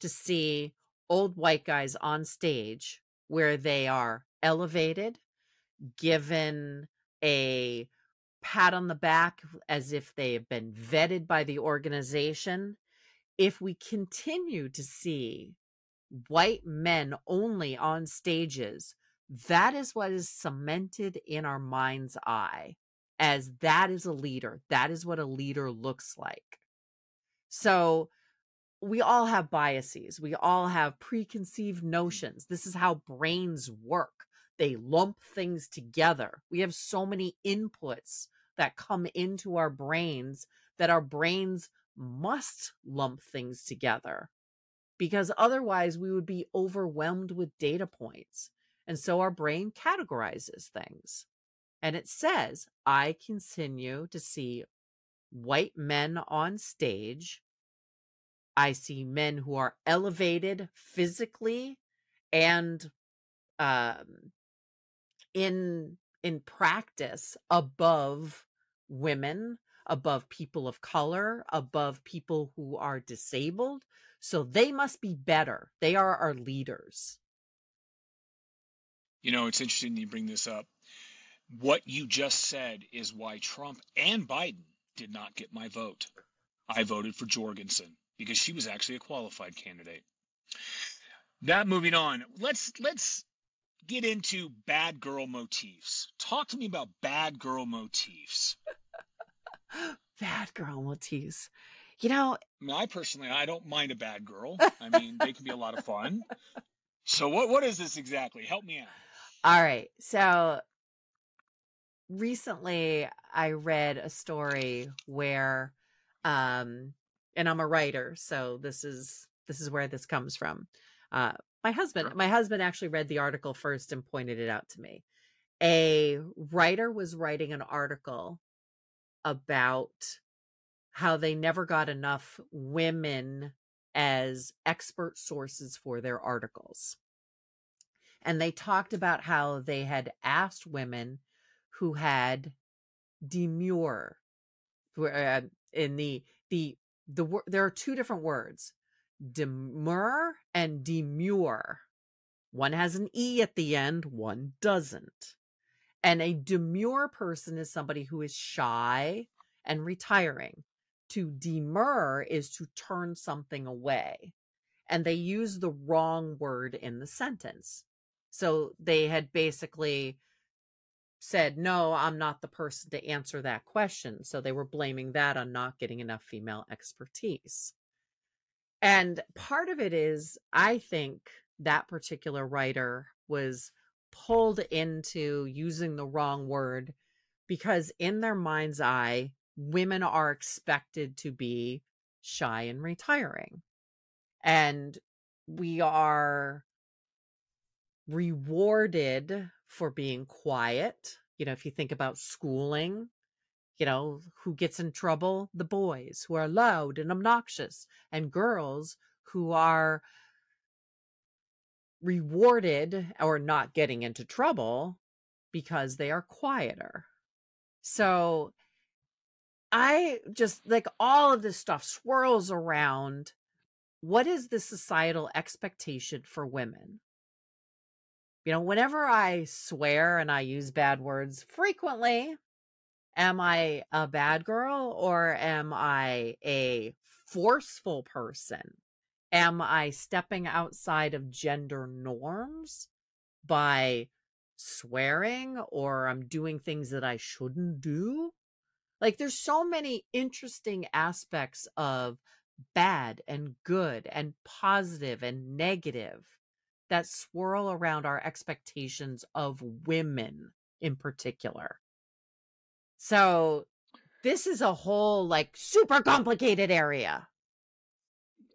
to see old white guys on stage where they are elevated, given a pat on the back as if they have been vetted by the organization. If we continue to see white men only on stages, that is what is cemented in our mind's eye as that is a leader. That is what a leader looks like. So, we all have biases. We all have preconceived mm-hmm. notions. This is how brains work. They lump things together. We have so many inputs that come into our brains that our brains must lump things together because otherwise we would be overwhelmed with data points. And so our brain categorizes things. And it says, I continue to see white men on stage I see men who are elevated physically and um, in in practice above women, above people of color, above people who are disabled. So they must be better. They are our leaders. you know it's interesting you bring this up what you just said is why trump and biden did not get my vote i voted for jorgensen because she was actually a qualified candidate that moving on let's let's get into bad girl motifs. Talk to me about bad girl motifs. bad girl motifs. You know, I, mean, I personally, I don't mind a bad girl. I mean, they can be a lot of fun. So what what is this exactly? Help me out. All right. So recently I read a story where um and I'm a writer, so this is this is where this comes from. Uh my husband my husband actually read the article first and pointed it out to me. A writer was writing an article about how they never got enough women as expert sources for their articles. And they talked about how they had asked women who had demure uh, in the the the there are two different words demur and demure. One has an e at the end one doesn't. And a demure person is somebody who is shy and retiring. To demur is to turn something away and they use the wrong word in the sentence. So they had basically said, No, I'm not the person to answer that question. So they were blaming that on not getting enough female expertise. And part of it is, I think that particular writer was pulled into using the wrong word because, in their mind's eye, women are expected to be shy and retiring. And we are rewarded for being quiet. You know, if you think about schooling, you know, who gets in trouble? The boys who are loud and obnoxious, and girls who are rewarded or not getting into trouble because they are quieter. So I just like all of this stuff swirls around what is the societal expectation for women? You know, whenever I swear and I use bad words frequently, am I a bad girl or am I a forceful person? Am I stepping outside of gender norms by swearing or I'm doing things that I shouldn't do? Like, there's so many interesting aspects of bad and good and positive and negative that swirl around our expectations of women in particular. So this is a whole like super complicated area.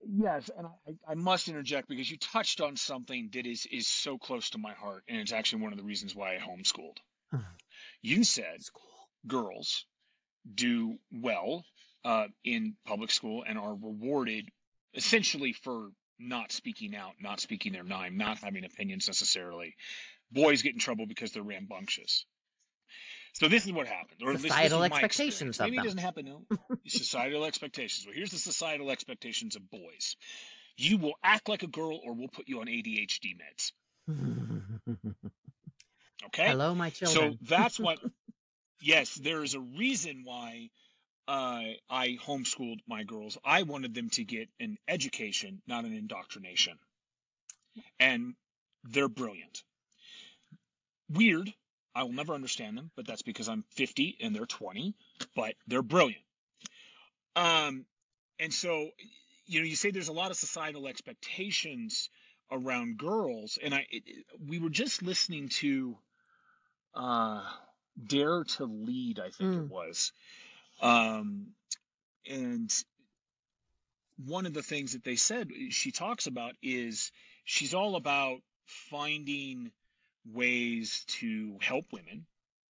Yes, and I, I must interject because you touched on something that is is so close to my heart, and it's actually one of the reasons why I homeschooled. you said School. girls do well uh, in public school and are rewarded essentially for not speaking out, not speaking their mind, not having opinions necessarily. Boys get in trouble because they're rambunctious. So this is what happens. Or least this Societal expectations Maybe it doesn't happen. No, societal expectations. Well, here's the societal expectations of boys. You will act like a girl, or we'll put you on ADHD meds. Okay. Hello, my children. So that's what. yes, there is a reason why uh, I homeschooled my girls. I wanted them to get an education, not an indoctrination, and they're brilliant. Weird. I will never understand them, but that's because I'm 50 and they're 20. But they're brilliant. Um, and so, you know, you say there's a lot of societal expectations around girls, and I, it, it- we were just listening to uh, Dare to Lead, I think Mm. it was, um, and one of the things that they said she talks about is she's all about finding ways to help women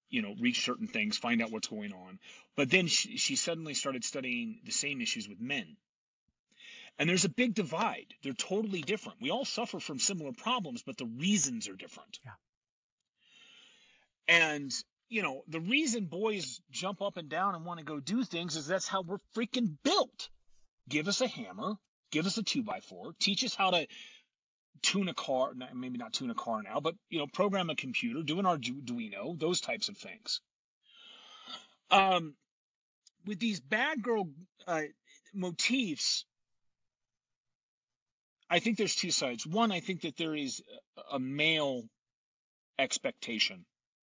you know reach certain things find out what's going on. But then she, she suddenly started studying the same issues with men. And there's a big divide. They're totally different. We all suffer from similar problems but the reasons are different. Yeah. and you know the reason boys jump up and down and want to go do things is that's how we're freaking built. Give us a hammer give us a two by four teach us how to tune a car maybe not tune a car now but you know program a computer do an arduino those types of things. Um with these bad girl uh, motifs i think there's two sides. One i think that there is a a male expectation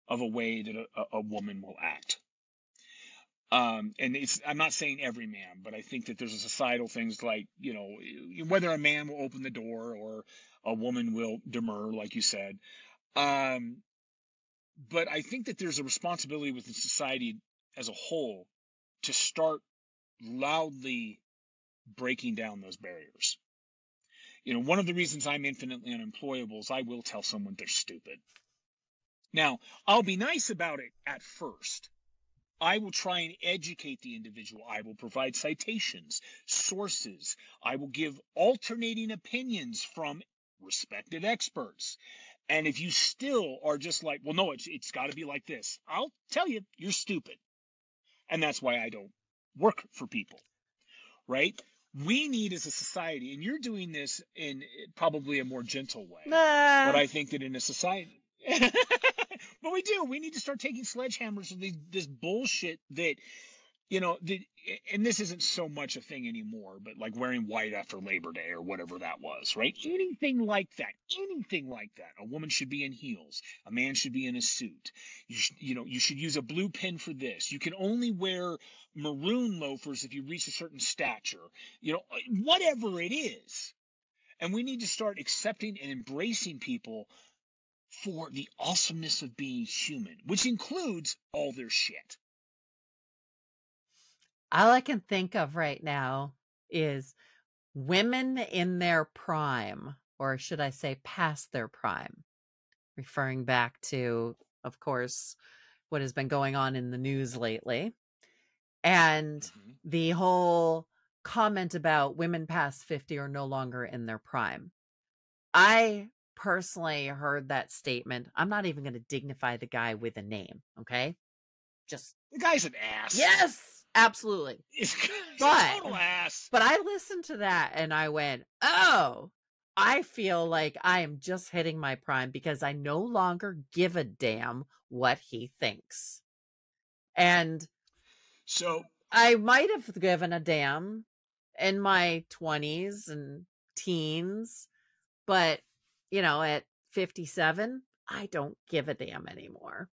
of a way that a, a woman will act. Um, and it's I'm not saying every man, but I think that there's a societal things like you know whether a man will open the door or a woman will demur, like you said. Um, but I think that there's a responsibility within society as a whole to start loudly breaking down those barriers. You know, one of the reasons I'm infinitely unemployable is I will tell someone they're stupid. Now, I'll be nice about it at first. I will try and educate the individual. I will provide citations, sources. I will give alternating opinions from respected experts. And if you still are just like, well, no, it's, it's got to be like this, I'll tell you, you're stupid. And that's why I don't work for people, right? We need as a society, and you're doing this in probably a more gentle way, Nah. but I think that in a society, but we do. We need to start taking sledgehammers these, this bullshit that, you know, that, and this isn't so much a thing anymore, but like wearing white after Labor Day or whatever that was, right? Anything like that, anything like that. A woman should be in heels. A man should be in a suit. You, you know, you should use a blue pin for this. You can only wear maroon loafers if you reach a certain stature. You know, whatever it is. And we need to start accepting and embracing people for the awesomeness of being human, which includes all their shit. All I can think of right now is women in their prime, or should I say past their prime, referring back to, of course, what has been going on in the news lately. And Mhm. the whole comment about women past 50 are no longer in their prime. I personally heard that statement. I'm not even going to dignify the guy with a name, okay? Just, The guy's an ass. yes, absolutely. He's, he's But- total ass. But I listened to that and I went, oh, I feel like I am just hitting my prime because I no longer give a damn what he thinks. And So I might have given a damn in my 20s and teens, but you know, at 57, I don't give a damn anymore.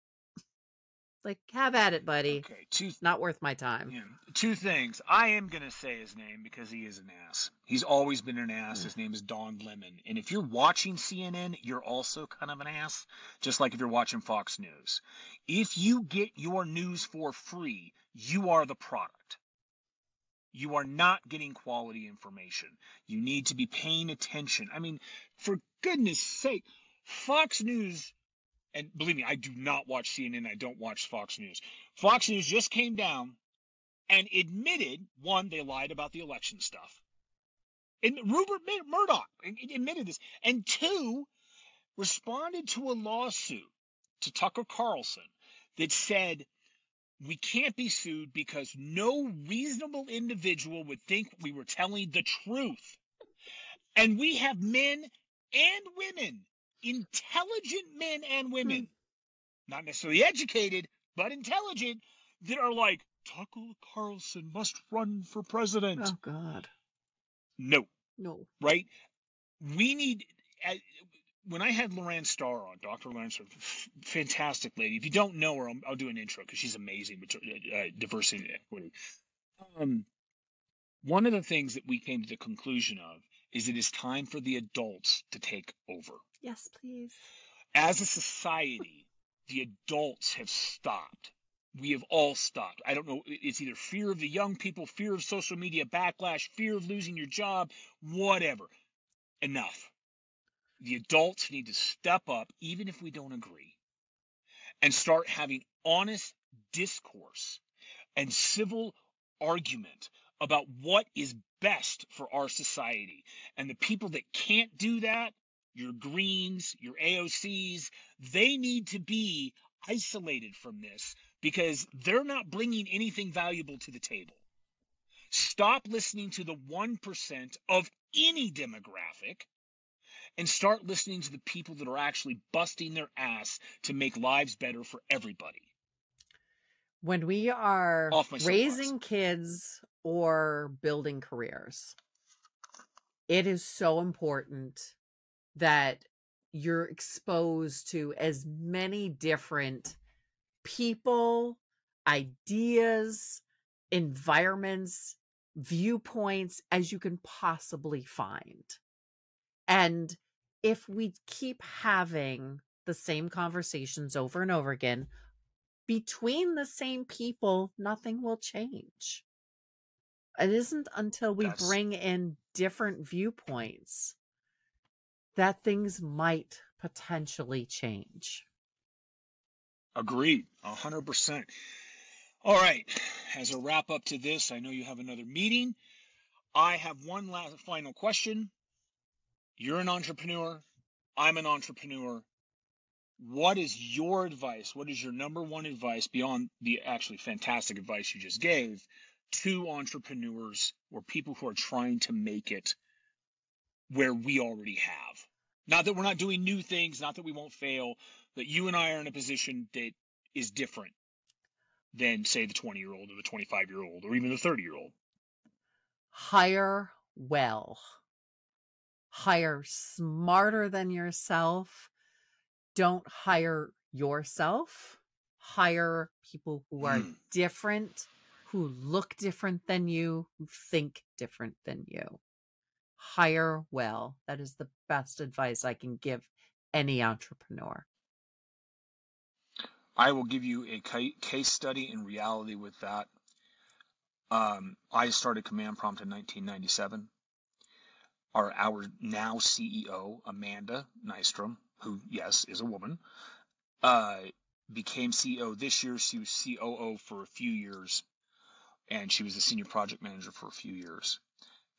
like, have at it, buddy. okay, two Not worth my time. yeah, two things. I am gonna say his name because he is an ass. He's always been an ass. Mm. His name is Don Lemon. And if you're watching CNN, you're also kind of an ass, just like if you're watching Fox News. If you get your news for free, you are the product. You are not getting quality information. You need to be paying attention. I mean, for goodness sake, Fox News, and believe me, I do not watch CNN. I don't watch Fox News. Fox News just came down and admitted one, they lied about the election stuff. And Rupert Mur- Murdoch admitted this. And two, responded to a lawsuit to Tucker Carlson that said we can't be sued because no reasonable individual would think we were telling the truth. And we have men and women, intelligent men and women, not necessarily educated, but intelligent, that are like, Tucker Carlson must run for president. Oh, God. No, No. right? We need. When I had Loran Starr on, Dr. Loran Starr, f- fantastic lady. If you don't know her, I'll, I'll do an intro because she's amazing with uh, uh, diversity and equity. Um, one of the things that we came to the conclusion of is it is time for the adults to take over. Yes, please. As a society, the adults have stopped. We have all stopped. I don't know. It's either fear of the young people, fear of social media backlash, fear of losing your job, whatever. Enough. The adults need to step up, even if we don't agree, and start having honest discourse and civil argument about what is best for our society. And the people that can't do that, your Greenes, your AOCs, they need to be isolated from this because they're not bringing anything valuable to the table. Stop listening to the 1% of any demographic and start listening to the people that are actually busting their ass to make lives better for everybody. When we are raising kids or building careers, it is so important that you're exposed to as many different people, ideas, environments, viewpoints as you can possibly find. And if we keep having the same conversations over and over again between the same people, nothing will change. It isn't until we That's bring in different viewpoints that things might potentially change. agreed, a hundred percent. All right, as a wrap up to this, I know you have another meeting. I have one last final question. You're an entrepreneur. I'm an entrepreneur. What is your advice? What is your number one advice beyond the actually fantastic advice you just gave to entrepreneurs or people who are trying to make it where we already have? Not that we're not doing new things, not that we won't fail, but you and I are in a position that is different than, say, the 20 year old or the 25 year old or even the 30 year old. Hire well, hire smarter than yourself. Don't hire yourself, hire people who are Hmm. different, who look different than you, who think different than you. Hire well. That is the best advice I can give any entrepreneur. I will give you a case study in reality with that. Um, I started Command Prompt in 1997. Our our now CEO Amanda Nystrom, who yes is a woman, uh, became CEO this year. She was COO for a few years, and she was the senior project manager for a few years.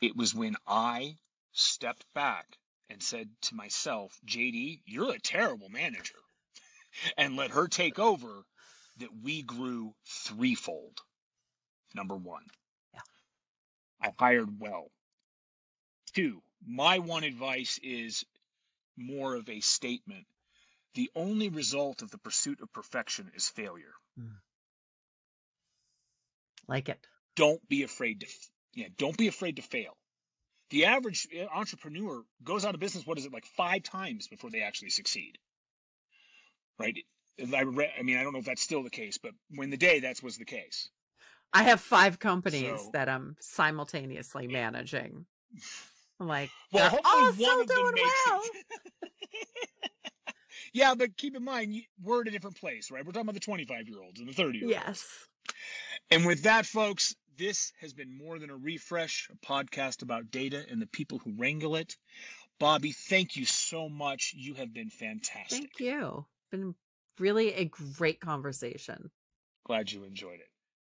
It was when I stepped back and said to myself, JD, you're a terrible manager and let her take over that we grew threefold. Number one. Yeah. I hired well. Two, my one advice is more of a statement. The only result of the pursuit of perfection is failure. Like it. Don't be afraid to, yeah, don't be afraid to fail. The average uh, entrepreneur goes out of business, what is it, like five times before they actually succeed? Right? I, re- I mean, I don't know if that's still the case, but when the day that was the case. I have five companies So- that I'm simultaneously managing. I'm like, Well, they're hopefully all still doing well. yeah, but keep in mind, we're at a different place, right? We're talking about the 25 year olds and the 30 year olds. Yes. And with that, folks, this has been more than a refresh, a podcast about data and the people who wrangle it. Bobbie, thank you so much. You have been fantastic. Thank you. Been really a great conversation. Glad you enjoyed it.